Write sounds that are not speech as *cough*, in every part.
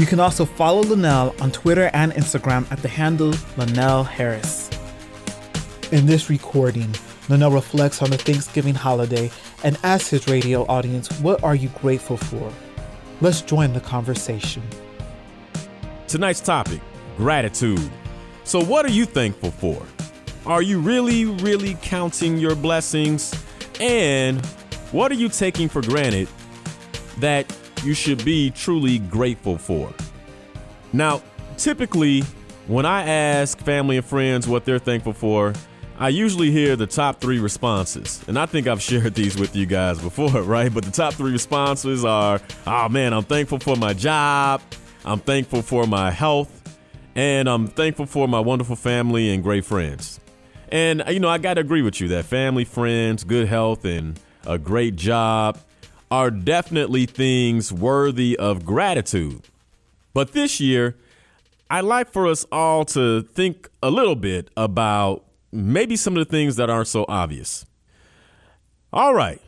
You can also follow Linnell on Twitter and Instagram at the handle Linnell Harris. In this recording, Linnell reflects on the Thanksgiving holiday and asks his radio audience, What are you grateful for? Let's join the conversation. Tonight's topic gratitude. So, what are you thankful for? Are you really, really counting your blessings? And what are you taking for granted that you should be truly grateful for? Now, typically, when I ask family and friends what they're thankful for, I usually hear the top three responses. And I think I've *laughs* shared these with you guys before, *laughs* right? But the top three responses are oh man, I'm thankful for my job, I'm thankful for my health, and I'm thankful for my wonderful family and great friends. And, you know, I got to agree with you that family, friends, good health, and a great job are definitely things worthy of gratitude. But this year, I'd like for us all to think a little bit about maybe some of the things that aren't so obvious. All right,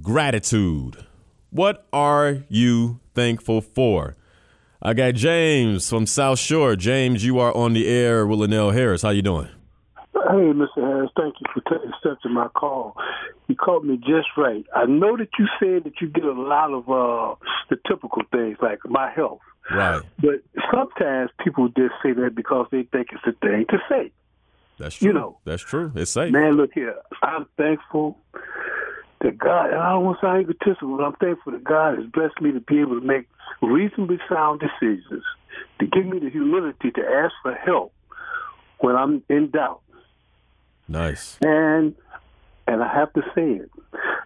gratitude. What are you thankful for? I got James from South Shore. James, you are on the air with Linnell Harris. How you doing? Hey, Mr. Harris, thank you for taking accepting my call. You called me just right. I know that you said that you get a lot of uh, the typical things like my health. Right. But sometimes people just say that because they think it's a thing to say. That's true. You know. That's true. It's safe. Man, look here. I'm thankful that God, and I don't want to sound egotistical, but I'm thankful that God has blessed me to be able to make reasonably sound decisions, to give me the humility to ask for help when I'm in doubt. Nice. And and I have to say it.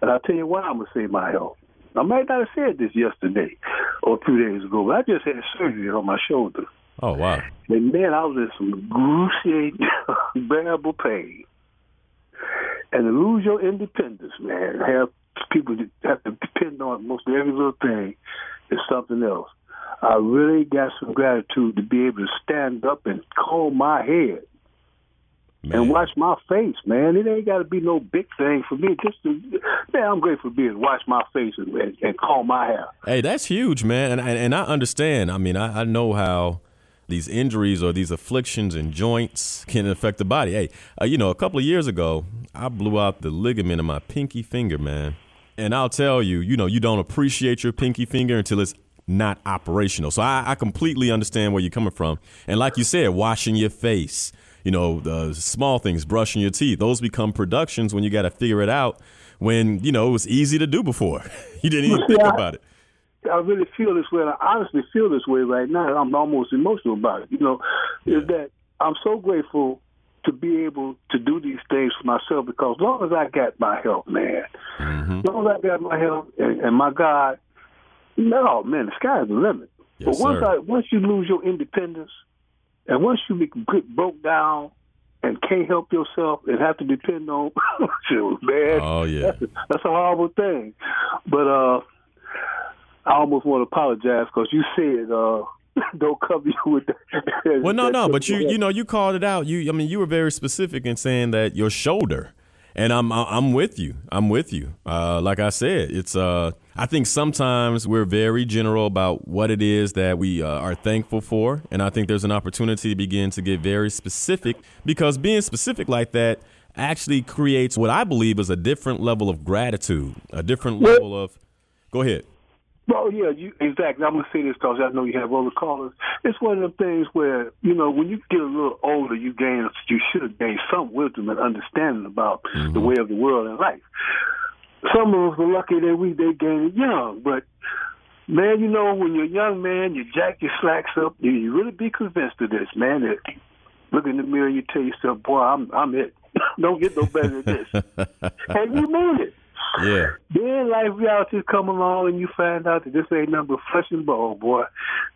And I'll tell you why I'm gonna say my health. I might not have said this yesterday or two days ago, but I just had surgery on my shoulder. Oh wow. And man, I was in some excruciating, *laughs* unbearable pain. And to lose your independence, man, have people have to depend on most every little thing is something else. I really got some gratitude to be able to stand up and comb my head Man. and watch my face, man. It ain't got to be no big thing for me. Just to, man, I'm grateful to be able to watch my face and, and, and comb my hair. Hey, that's huge, man. And, and, and I understand. I mean, I, I know how these injuries or these afflictions and joints can affect the body. Hey, uh, you know, a couple of years ago, I blew out the ligament in my pinky finger, man. And I'll tell you, you know, you don't appreciate your pinky finger until it's not operational. So I, I completely understand where you're coming from. And like you said, washing your face, you know, the small things, brushing your teeth, those become productions when you got to figure it out when, you know, it was easy to do before. *laughs* you didn't even *laughs* think Yeah. about it. I really feel this way. and I honestly feel this way right now. I'm almost emotional about it. You know, is that I'm so grateful to be able to do these things for myself because as long as I got my health, man, Mm-hmm. as long as I got my health and, and my God, no man, the sky's the limit. Yes, but once sir. I once you lose your independence, and once you be- get broke down and can't help yourself and have to depend on, *laughs* shoot, man, Oh, yeah. that's a, that's a horrible thing. But uh, I almost want to apologize because you said uh, *laughs* don't cover you with that. Well, no, no, but you you know you called it out. You I mean you were very specific in saying that your shoulder, and I'm I'm with you. I'm with you. Uh, like I said, it's uh I think sometimes we're very general about what it is that we uh, are thankful for, and I think there's an opportunity to begin to get very specific because being specific like that actually creates what I believe is a different level of gratitude, a different level of. Go ahead. Well, yeah, you, exactly. I'm gonna say this because I know you have other callers. It's one of the things where you know when you get a little older, you gain you should have gained some wisdom and understanding about the mm-hmm. way of the world and life. Some of us are lucky that we they gain it young, but man, you know when you're a young man, you jack your slacks up. You, you really be convinced of this, man. That look in the mirror, you tell yourself, "Boy, I'm I'm it. *laughs* Don't get no better than this," *laughs* and you mean it. Yeah. Then life realities come along and you find out that this ain't nothing but flesh and bone, boy.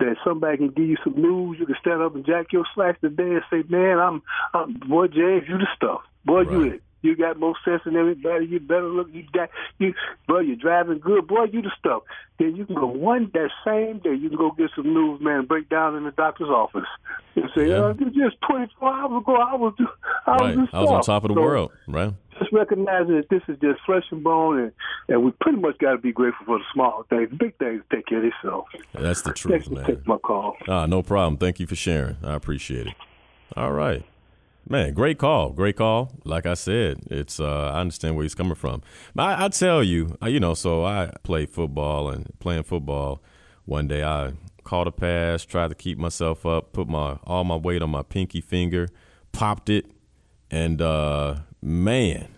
that somebody can give you some news. You can stand up and jack your slacks today and say, "Man, I'm, I'm boy, James, you the stuff. Boy, right. you it." You got more sense than everybody. You better look. You got you, bro. You're driving good, boy. You the stuff. Then you can go one that same day. You can go get some news, man. Break down in the doctor's office and say, yeah. uh, "Just 24 hours ago, I was, I right. was, I was on top of the so, world, right?" Just recognizing that this is just flesh and bone, and, and we pretty much got to be grateful for the small things. The big things take care of themselves. That's the truth, Thanks man. Take my call. Ah, no problem. Thank you for sharing. I appreciate it. All right. Man, great call, great call. Like I said, it's uh, I understand where he's coming from. I, I tell you, you know, so I play football and playing football. One day I caught a pass, tried to keep myself up, put my all my weight on my pinky finger, popped it, and uh, man,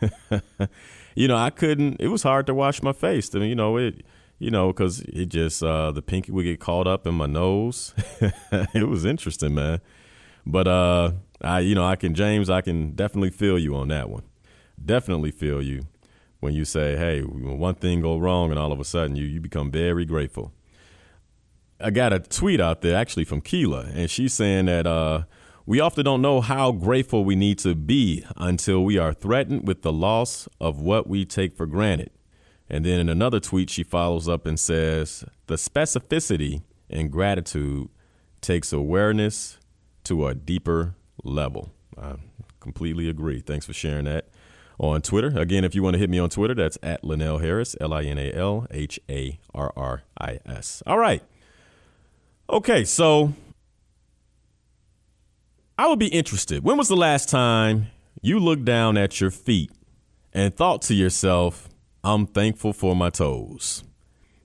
*laughs* you know I couldn't. It was hard to wash my face. I mean, you know it. You know, because it just uh, the pinky would get caught up in my nose. *laughs* it was interesting, man. But uh, I, you know, I can James, I can definitely feel you on that one. Definitely feel you when you say, "Hey, one thing go wrong," and all of a sudden you you become very grateful. I got a tweet out there actually from Keela, and she's saying that uh, we often don't know how grateful we need to be until we are threatened with the loss of what we take for granted. And then in another tweet, she follows up and says, The specificity in gratitude takes awareness to a deeper level. I completely agree. Thanks for sharing that on Twitter. Again, if you want to hit me on Twitter, that's at Linal Harris, L I N A L H A R R I S. All right. Okay, so I would be interested. When was the last time you looked down at your feet and thought to yourself, I'm thankful for my toes?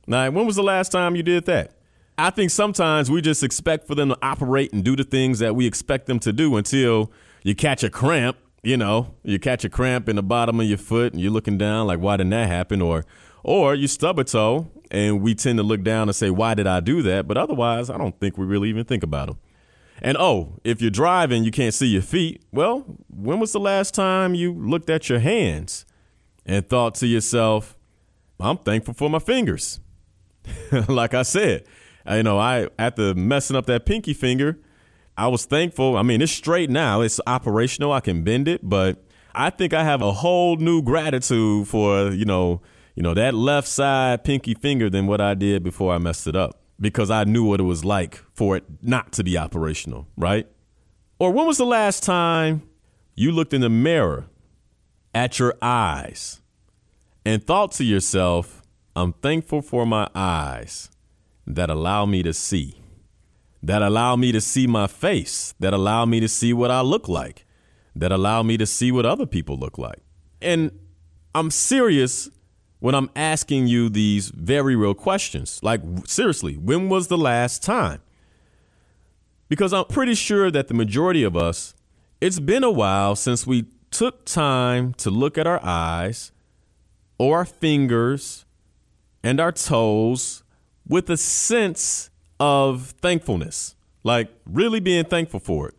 Now, when was the last time you did that? I think sometimes we just expect for them to operate and do the things that we expect them to do until you catch a cramp. You know, you catch a cramp in the bottom of your foot and you're looking down like, why didn't that happen? Or, or you stub a toe and we tend to look down and say, why did I do that? But otherwise, I don't think we really even think about them. And oh, if you're driving, you can't see your feet. Well, when was the last time you looked at your hands and thought to yourself, I'm thankful for my fingers? *laughs* like I said, you know, I after messing up that pinky finger, I was thankful. I mean, it's straight now. It's operational. I can bend it, but I think I have a whole new gratitude for, you know, you know, that left side pinky finger than what I did before I messed it up because I knew what it was like for it not to be operational, right? Or when was the last time you looked in the mirror at your eyes and thought to yourself, I'm thankful for my eyes that allow me to see, that allow me to see my face, that allow me to see what I look like, that allow me to see what other people look like. And I'm serious when I'm asking you these very real questions. Like, seriously, when was the last time? Because I'm pretty sure that the majority of us, it's been a while since we took time to look at our eyes or our fingers and our toes with a sense of thankfulness, like really being thankful for it.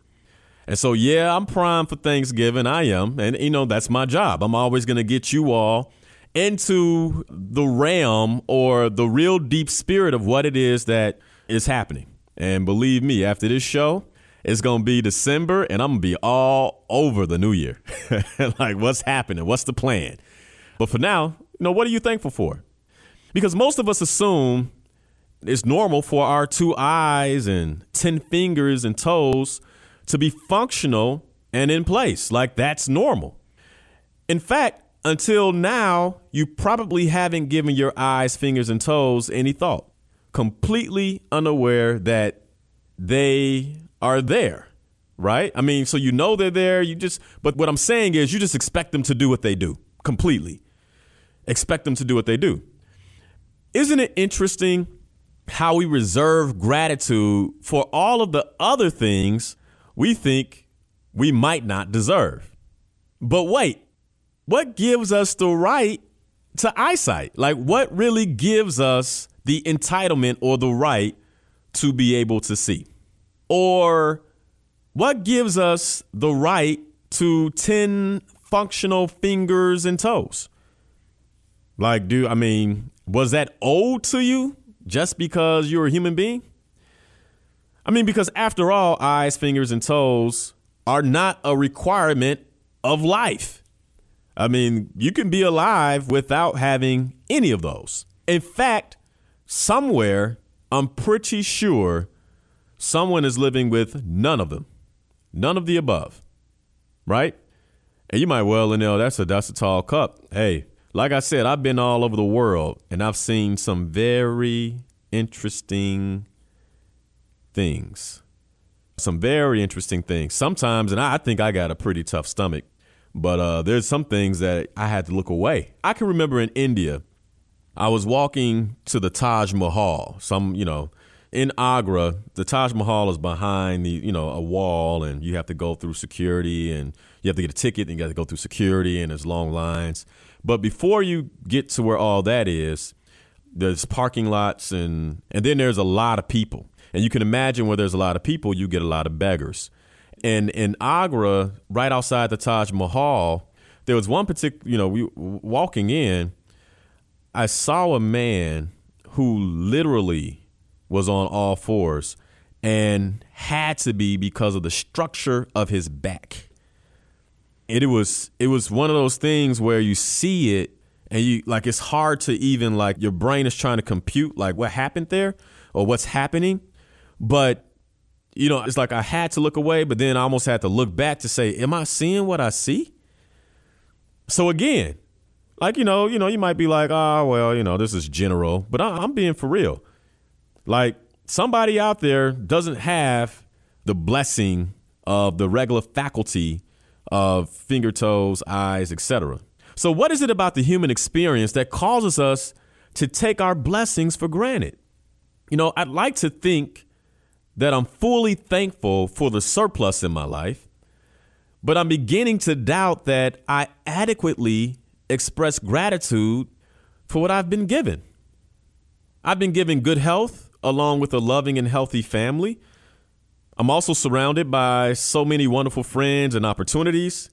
And so, yeah, I'm primed for Thanksgiving. I am. And, you know, that's my job. I'm always going to get you all into the realm or the real deep spirit of what it is that is happening. And believe me, after this show, it's going to be December and I'm going to be all over the new year. *laughs* like, what's happening? What's the plan? But for now, you know, what are you thankful for? Because most of us assume it's normal for our two eyes and 10 fingers and toes to be functional and in place. Like that's normal. In fact, until now, you probably haven't given your eyes, fingers, and toes any thought, completely unaware that they are there, right? I mean, so you know they're there. You just, but what I'm saying is you just expect them to do what they do completely. Expect them to do what they do. Isn't it interesting how we reserve gratitude for all of the other things we think we might not deserve. But wait, what gives us the right to eyesight? Like, what really gives us the entitlement or the right to be able to see? Or what gives us the right to 10 functional fingers and toes? Like, do I mean, was that old to you? just because you're a human being? I mean, because after all, eyes, fingers, and toes are not a requirement of life. I mean, you can be alive without having any of those. In fact, somewhere, I'm pretty sure someone is living with none of them, none of the above, right? And you might well know that's a that's a tall cup. Hey, like I said, I've been all over the world and I've seen some very interesting things. Some very interesting things. Sometimes, and I think I got a pretty tough stomach, but uh, there's some things that I had to look away. I can remember in India, I was walking to the Taj Mahal. Some, you know, in Agra, the Taj Mahal is behind the, you know, a wall, and you have to go through security, and you have to get a ticket, and you got to go through security, and there's long lines. But before you get to where all that is, there's parking lots, and and then there's a lot of people, and you can imagine where there's a lot of people, you get a lot of beggars. And in Agra, right outside the Taj Mahal, there was one particular, you know, we walking in, I saw a man who literally was on all fours and had to be because of the structure of his back. It, it was it was one of those things where you see it and you like it's hard to even like your brain is trying to compute like what happened there or what's happening, but you know, it's like I had to look away, but then I almost had to look back to say, am I seeing what I see? So again, like you know, you know, you might be like, oh well, you know, this is general, but I, I'm being for real. Like somebody out there doesn't have the blessing of the regular faculty of finger toes, eyes, etc. So what is it about the human experience that causes us to take our blessings for granted? You know, I'd like to think that I'm fully thankful for the surplus in my life, but I'm beginning to doubt that I adequately express gratitude for what I've been given. I've been given good health along with a loving and healthy family. I'm also surrounded by so many wonderful friends and opportunities.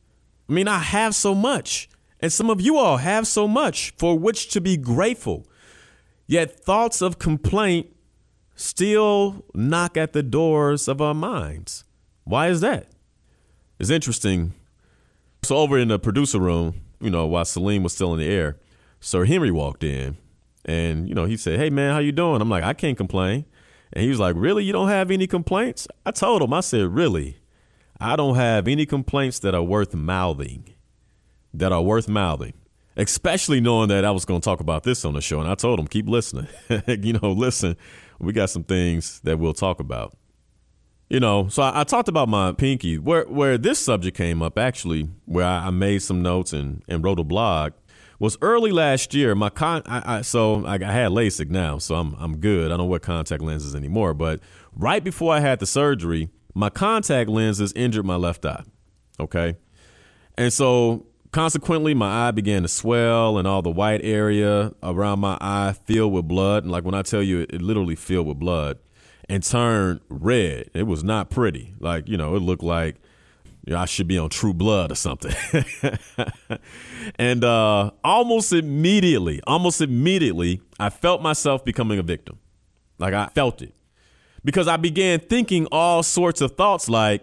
I mean, I have so much, and some of you all have so much for which to be grateful. Yet thoughts of complaint still knock at the doors of our minds. Why is that? It's interesting. So, over in the producer room, you know, while Celine was still in the air, Sir Henry walked in and, you know, he said, Hey, man, how you doing? I'm like, I can't complain. And he was like, Really? You don't have any complaints? I told him, I said, Really? I don't have any complaints that are worth mouthing, that are worth mouthing, especially knowing that I was going to talk about this on the show. And I told him, Keep listening. *laughs* you know, listen, we got some things that we'll talk about. You know, so I, I, talked about my pinky. Where where this subject came up, actually, where I, I made some notes and, and wrote a blog, was early last year. My con, I, I so I, I, had LASIK now, so I'm I'm good. I don't wear contact lenses anymore. But right before I had the surgery, my contact lenses injured my left eye. Okay, and so consequently, my eye began to swell, and all the white area around my eye filled with blood. And like when I tell you, it, it literally filled with blood and turned red. It was not pretty. Like you know, it looked like you know, I should be on True Blood or something. *laughs* and uh, almost immediately, almost immediately, I felt myself becoming a victim. Like I felt it because I began thinking all sorts of thoughts like,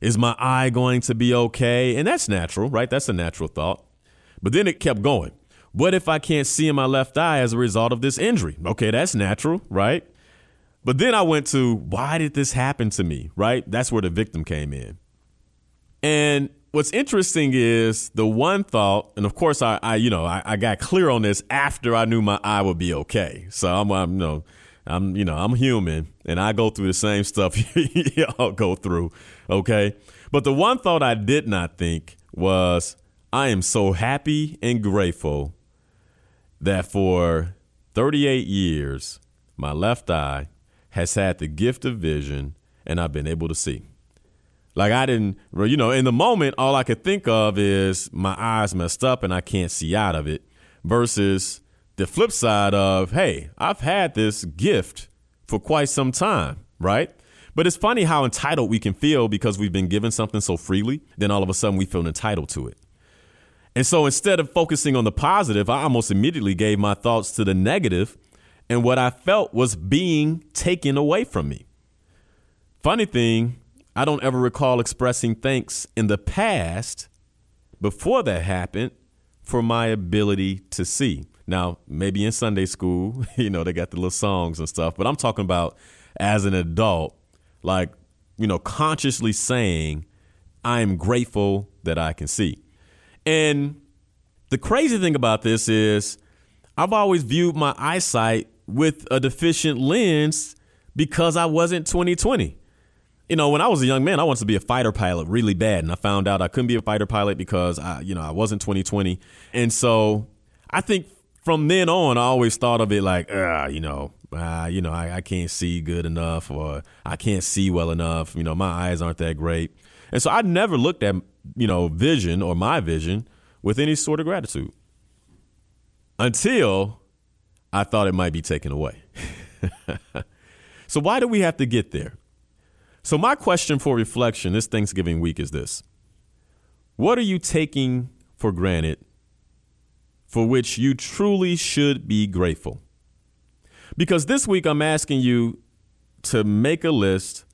is my eye going to be okay? And that's natural, right? That's a natural thought. But then it kept going. What if I can't see in my left eye as a result of this injury? Okay, that's natural, right? But then I went to why did this happen to me, right? That's where the victim came in. And what's interesting is the one thought, and of course I, I you know, I, I, got clear on this after I knew my eye would be okay. So I'm, I'm you know, I'm, you know, I'm human and I go through the same stuff *laughs* y'all go through. Okay. But the one thought I did not think was I am so happy and grateful that for 38 years, my left eye has had the gift of vision and I've been able to see. Like I didn't, you know, in the moment, all I could think of is my eyes messed up and I can't see out of it versus the flip side of, hey, I've had this gift for quite some time, right? But it's funny how entitled we can feel because we've been given something so freely, then all of a sudden we feel entitled to it. And so instead of focusing on the positive, I almost immediately gave my thoughts to the negative and what I felt was being taken away from me. Funny thing, I don't ever recall expressing thanks in the past before that happened for my ability to see. Now, maybe in Sunday school, *laughs* you know, they got the little songs and stuff, but I'm talking about as an adult, like, you know, consciously saying, I am grateful that I can see. And the crazy thing about this is, I've always viewed my eyesight with a deficient lens because I wasn't 2020. You know, when I was a young man, I wanted to be a fighter pilot really bad, and I found out I couldn't be a fighter pilot because I, you know, I wasn't 2020. And so I think from then on, I always thought of it like, ah, you know, uh, you know, I, I can't see good enough, or I can't see well enough. You know, my eyes aren't that great, and so I never looked at you know vision or my vision with any sort of gratitude until I thought it might be taken away. *laughs* so why do we have to get there? So my question for reflection this Thanksgiving week is this: What are you taking for granted for which you truly should be grateful. Because this week I'm asking you to make a list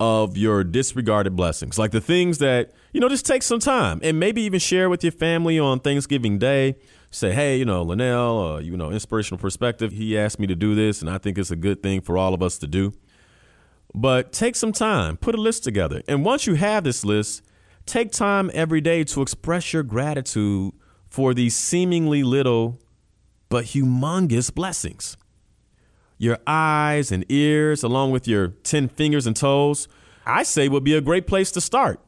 of your disregarded blessings, like the things that, you know, just take some time and maybe even share with your family on Thanksgiving Day. Say, hey, you know, Linnell, uh, you know, inspirational perspective. He asked me to do this, and I think it's a good thing for all of us to do. But take some time, put a list together. And once you have this list, take time every day to express your gratitude for these seemingly little but humongous blessings. Your eyes and ears, along with your 10 fingers and toes, I say would be a great place to start,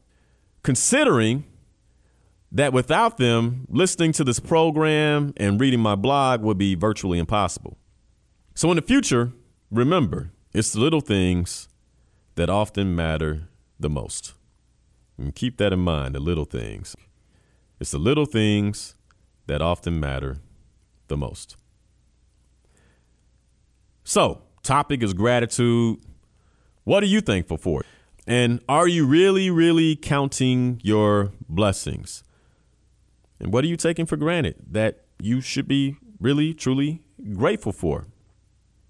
considering that without them, listening to this program and reading my blog would be virtually impossible. So in the future, remember, it's the little things that often matter the most. And keep that in mind, the little things. It's the little things that often matter the most. So, topic is gratitude. What are you thankful for? And are you really, really counting your blessings? And what are you taking for granted that you should be really, truly grateful for?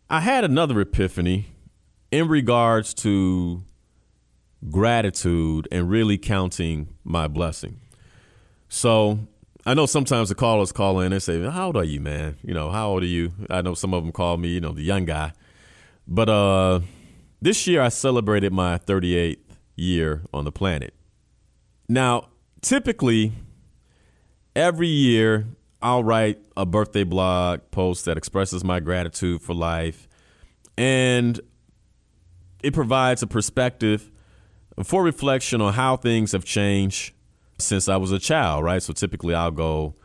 I had another epiphany in regards to gratitude and really counting my blessing. So I know sometimes the callers call in and say, "How old are you, man? You know, how old are you?" I know some of them call me, you know, the young guy. But uh, this year I celebrated my 38th year on the planet. Now, typically, every year I'll write a birthday blog post that expresses my gratitude for life, and it provides a perspective for reflection on how things have changed since I was a child, right? So typically I'll go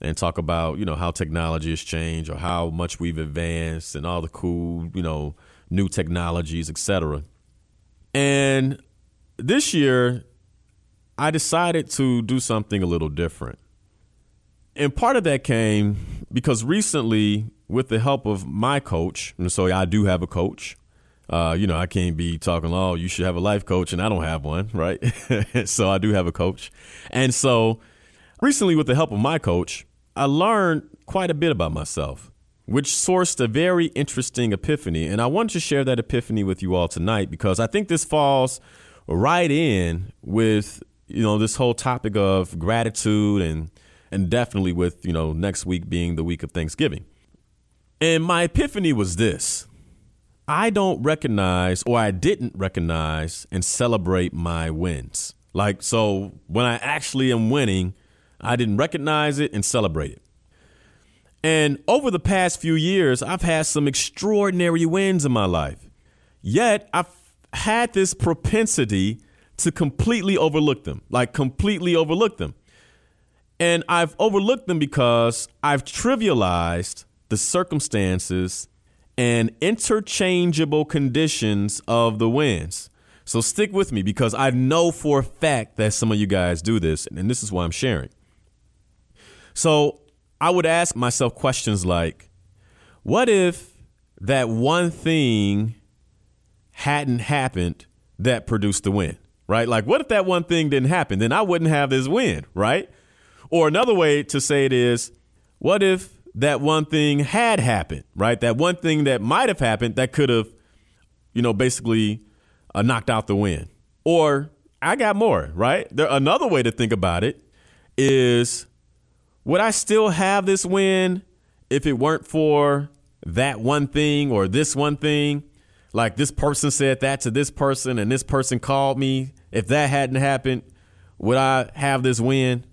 and talk about, you know, how technology has changed or how much we've advanced and all the cool, you know, new technologies, etc. And this year I decided to do something a little different. And part of that came because recently, with the help of my coach, and so I do have a coach, uh, you know, I can't be talking, oh, you should have a life coach, and I don't have one, right? *laughs* so I do have a coach. And so recently, with the help of my coach, I learned quite a bit about myself, which sourced a very interesting epiphany. And I wanted to share that epiphany with you all tonight because I think this falls right in with, you know, this whole topic of gratitude and and definitely with, you know, next week being the week of Thanksgiving. And my epiphany was this I don't recognize or I didn't recognize and celebrate my wins. Like, so when I actually am winning, I didn't recognize it and celebrate it. And over the past few years, I've had some extraordinary wins in my life. Yet I've had this propensity to completely overlook them, like completely overlook them. And I've overlooked them because I've trivialized the circumstances and interchangeable conditions of the wins. So stick with me because I know for a fact that some of you guys do this, and this is why I'm sharing. So I would ask myself questions like, what if that one thing hadn't happened that produced the win? Right? Like, what if that one thing didn't happen? Then I wouldn't have this win, right? Or another way to say it is, what if that one thing had happened, right? That one thing that might have happened that could have, you know, basically uh, knocked out the win. Or I got more, right? There, another way to think about it is would I still have this win if it weren't for that one thing or this one thing? Like this person said that to this person and this person called me. If that hadn't happened, would I have this win?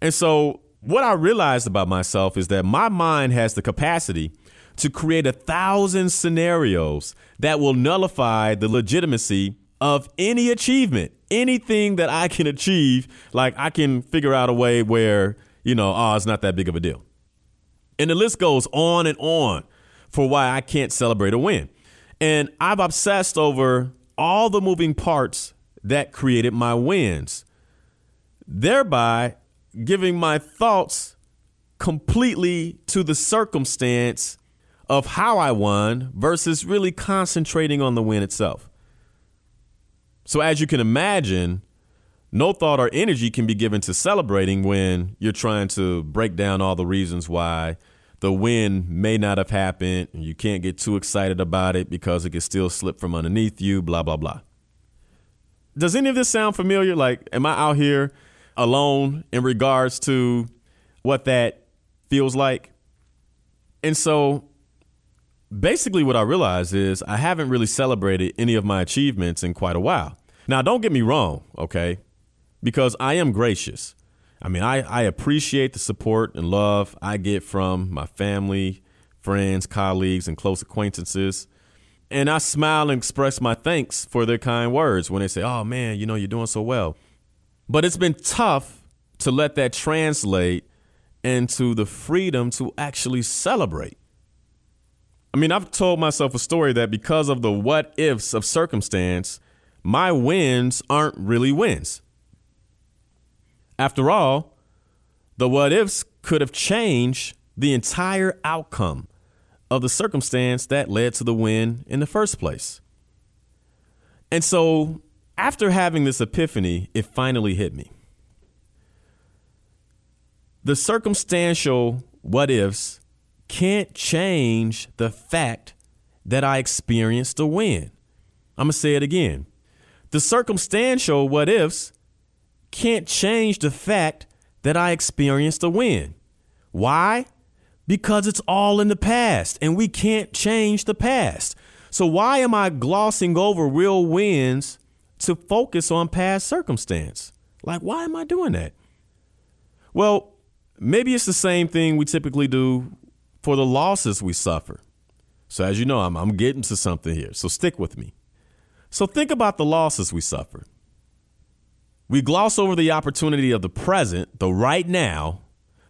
And so, what I realized about myself is that my mind has the capacity to create a thousand scenarios that will nullify the legitimacy of any achievement, anything that I can achieve. Like, I can figure out a way where, you know, oh, it's not that big of a deal. And the list goes on and on for why I can't celebrate a win. And I've obsessed over all the moving parts that created my wins, thereby giving my thoughts completely to the circumstance of how I won versus really concentrating on the win itself. So, as you can imagine, no thought or energy can be given to celebrating when you're trying to break down all the reasons why the win may not have happened. You can't get too excited about it because it could still slip from underneath you, blah, blah, blah. Does any of this sound familiar? Like, am I out here alone in regards to what that feels like? And so basically, what I realized is I haven't really celebrated any of my achievements in quite a while. Now, don't get me wrong, okay? Because I am gracious. I mean, I, I appreciate the support and love I get from my family, friends, colleagues, and close acquaintances. And I smile and express my thanks for their kind words when they say, oh man, you know, you're doing so well. But it's been tough to let that translate into the freedom to actually celebrate. I mean, I've told myself a story that because of the what ifs of circumstance, my wins aren't really wins. After all, the what ifs could have changed the entire outcome of the circumstance that led to the win in the first place. And so, after having this epiphany, it finally hit me. The circumstantial what ifs can't change the fact that I experienced a win. I'm going to say it again. The circumstantial what ifs can't change the fact that I experienced a win. Why? Because it's all in the past and we can't change the past. So, why am I glossing over real wins to focus on past circumstance? Like, why am I doing that? Well, maybe it's the same thing we typically do for the losses we suffer. So, as you know, I'm, I'm getting to something here. So, stick with me. So think about the losses we suffer. We gloss over the opportunity of the present, the right now,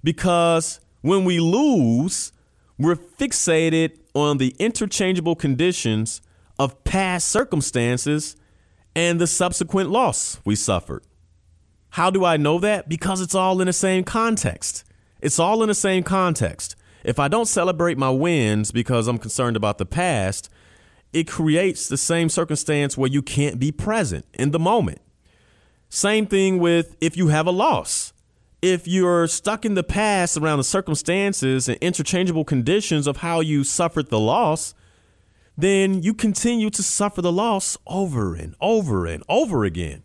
because when we lose, we're fixated on the interchangeable conditions of past circumstances and the subsequent loss we suffered. How do I know that? Because it's all in the same context. It's all in the same context. If I don't celebrate my wins because I'm concerned about the past, it creates the same circumstance where you can't be present in the moment. Same thing with if you have a loss. If you're stuck in the past around the circumstances and interchangeable conditions of how you suffered the loss, then you continue to suffer the loss over and over and over again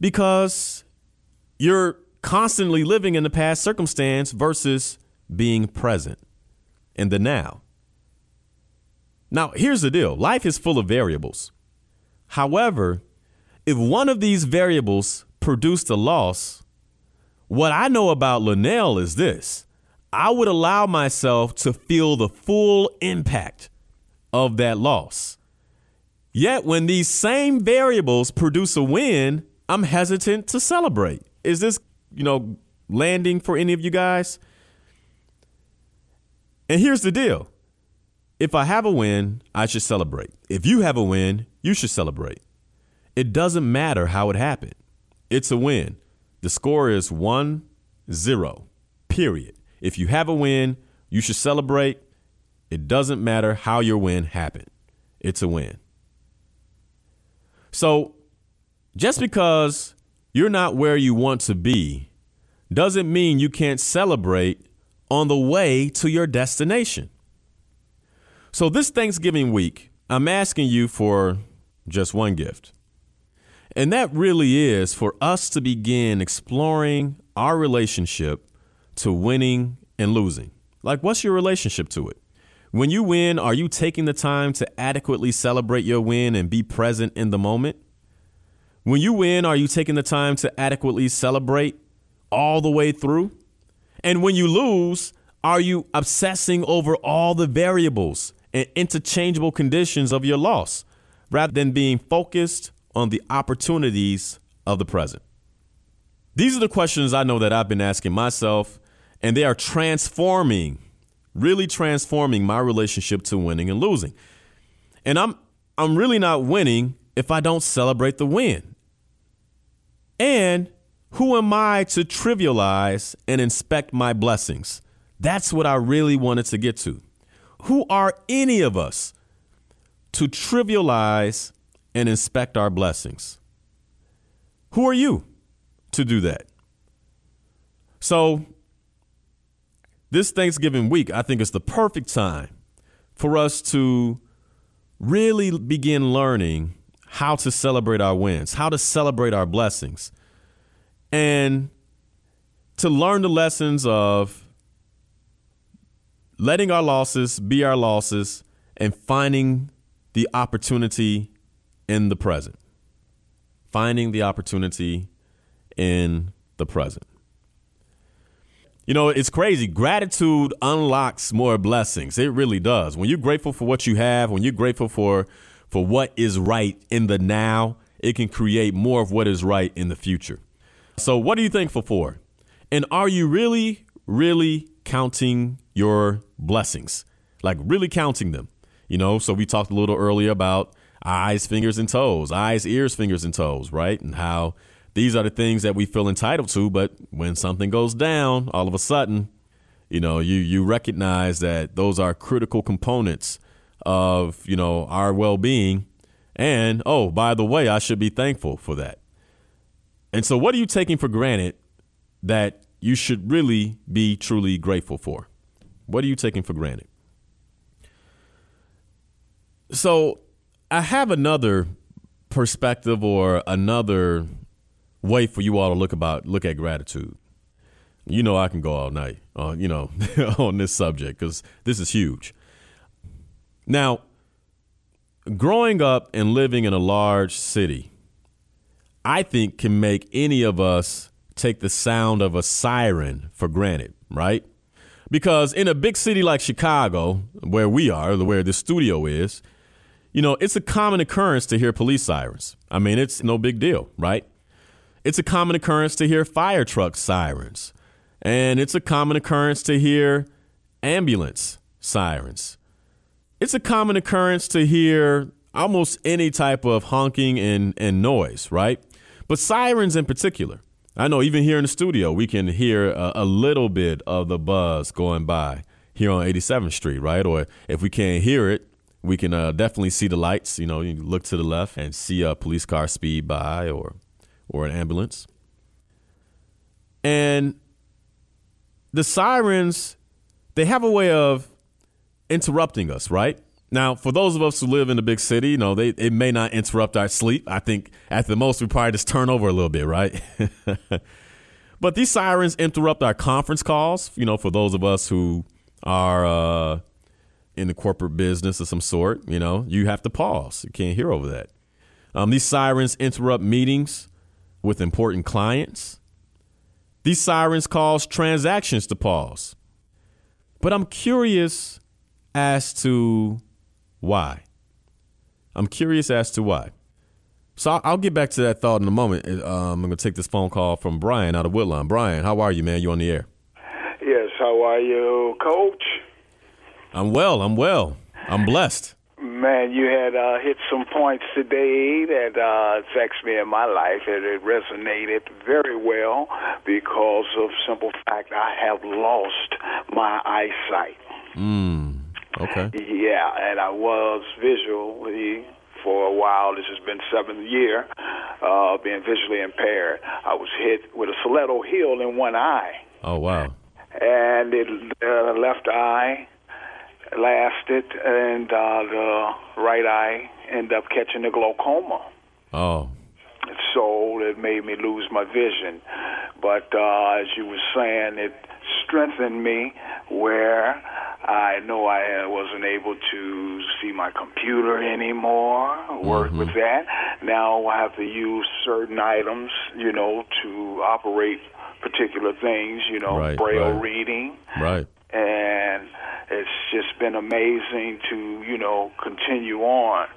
because you're constantly living in the past circumstance versus being present in the now. Now, here's the deal life is full of variables. However, if one of these variables produced a loss, what I know about Linnell is this I would allow myself to feel the full impact of that loss. Yet, when these same variables produce a win, I'm hesitant to celebrate. Is this, you know, landing for any of you guys? And here's the deal if I have a win, I should celebrate. If you have a win, you should celebrate. It doesn't matter how it happened. It's a win. The score is 1 0, period. If you have a win, you should celebrate. It doesn't matter how your win happened, it's a win. So, just because you're not where you want to be doesn't mean you can't celebrate on the way to your destination. So, this Thanksgiving week, I'm asking you for just one gift. And that really is for us to begin exploring our relationship to winning and losing. Like, what's your relationship to it? When you win, are you taking the time to adequately celebrate your win and be present in the moment? When you win, are you taking the time to adequately celebrate all the way through? And when you lose, are you obsessing over all the variables and interchangeable conditions of your loss rather than being focused on the opportunities of the present? These are the questions I know that I've been asking myself, and they are transforming, really transforming my relationship to winning and losing. And I'm I'm really not winning if I don't celebrate the win. And who am I to trivialize and inspect my blessings? That's what I really wanted to get to. Who are any of us to trivialize and inspect our blessings? Who are you to do that? So, this Thanksgiving week, I think is the perfect time for us to really begin learning how to celebrate our wins, how to celebrate our blessings, and to learn the lessons of letting our losses be our losses and finding the opportunity in the present. Finding the opportunity in the present. You know, it's crazy. Gratitude unlocks more blessings. It really does. When you're grateful for what you have, when you're grateful for for what is right in the now, it can create more of what is right in the future. So, what are you thankful for? And are you really, really counting your blessings? Like, really counting them? You know, so we talked a little earlier about eyes, fingers, and toes, eyes, ears, fingers, and toes, right? And how these are the things that we feel entitled to, but when something goes down, all of a sudden, you know, you you recognize that those are critical components of, you know, our well-being. And oh, by the way, I should be thankful for that. And so, what are you taking for granted that you should really be truly grateful for? What are you taking for granted? So, I have another perspective or another way for you all to look about look at gratitude. You know, I can go all night, uh, you know, *laughs* on this subject because this is huge. Now, growing up and living in a large city I think can make any of us take the sound of a siren for granted, right? Because in a big city like Chicago, where we are, where the studio is, you know, it's a common occurrence to hear police sirens. I mean, it's no big deal, right? It's a common occurrence to hear fire truck sirens. And it's a common occurrence to hear ambulance sirens. It's a common occurrence to hear almost any type of honking and, and noise, right? But sirens in particular. I know even here in the studio, we can hear a, a, little bit of the buzz going by here on 87th Street, right? Or if we can't hear it, we can uh, definitely see the lights. You know, you look to the left and see a police car speed by or or an ambulance. And the sirens, they have a way of interrupting us, right? Now, for those of us who live in a big city, you know, they it may not interrupt our sleep. I think at the most we probably just turn over a little bit, right? *laughs* but these sirens interrupt our conference calls. You know, for those of us who are uh, in the corporate business of some sort, you know, you have to pause. You can't hear over that. Um, these sirens interrupt meetings with important clients. These sirens cause transactions to pause. But I'm curious as to why? I'm curious as to why. So I'll get back to that thought in a moment. Um, I'm going to take this phone call from Brian out of Woodlawn. Brian, how are you, man? You on the air? Yes. How are you, Coach? I'm well. I'm well. I'm blessed. Man, you had uh, hit some points today that uh, affects me in my life, and it resonated very well because of simple fact I have lost my eyesight. Mm. Okay. Yeah, and I was visually for a while. This has been seventh year, uh, being visually impaired. I was hit with a stiletto heel in one eye. Oh wow! And it uh, left eye lasted, and uh, the right eye ended up catching the glaucoma. Oh. So it made me lose my vision. But uh, as you were saying, it strengthened me where I know I wasn't able to see my computer anymore, work Mhm. with that. Now I have to use certain items, you know, to operate particular things, you know, Right, braille right. reading Right. And it's just been amazing to you know continue on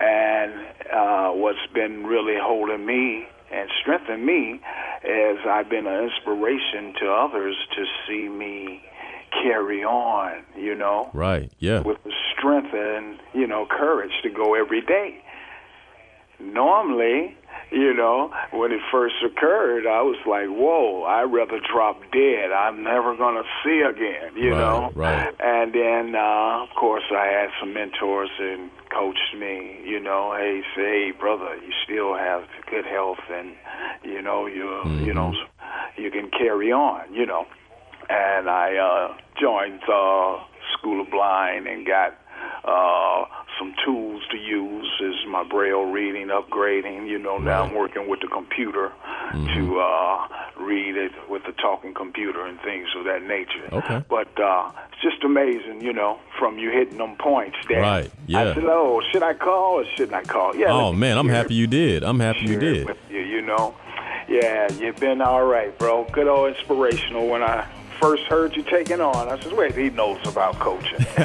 and uh what's been really holding me and strengthening me is I've been an inspiration to others to see me carry on you know Right. Yeah. with the strength and you know courage to go every day normally you know when it first occurred i was like whoa i'd rather drop dead. I'm never going to see again you Right, know? right. and then uh of course i had some mentors and coached me you know hey say hey brother you still have good health and you know you you know you can carry on you know? And I uh, joined uh, School of Blind and got uh, some tools to use is my braille reading, upgrading. You know, now I'm working with the computer to uh, read it with the talking computer and things of that nature. Okay. But uh, it's just amazing, you know, from you hitting them points. That Right, yeah. I said, oh, should I call or shouldn't I call? Yeah. Oh man, I'm happy you did. I'm happy you did. With you, you know. Yeah, you've been all right, bro. Good old inspirational. When I first heard you taking on, I said, "Wait, he knows about coaching." *laughs*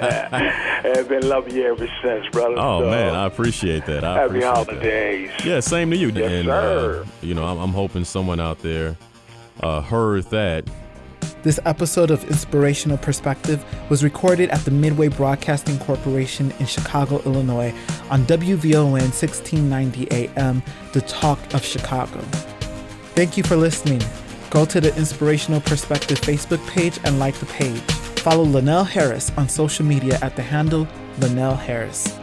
I've been loving you ever since, brother. Oh So, man, I appreciate that. I happy appreciate that. holidays. Yeah, same to you. Yes, and sir. Uh, you know, I'm, I'm hoping someone out there uh, heard that. This episode of Inspirational Perspective was recorded at the Midway Broadcasting Corporation in Chicago, Illinois on WVON 1690 AM, The Talk of Chicago. Thank you for listening. Go to the Inspirational Perspective Facebook page and like the page. Follow Linnell Harris on social media at the handle Linnell Harris.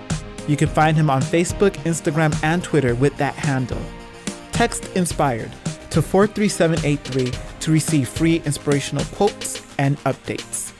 You can find him on Facebook, Instagram, and Twitter with that handle. Text Inspired to 43783 to receive free inspirational quotes and updates.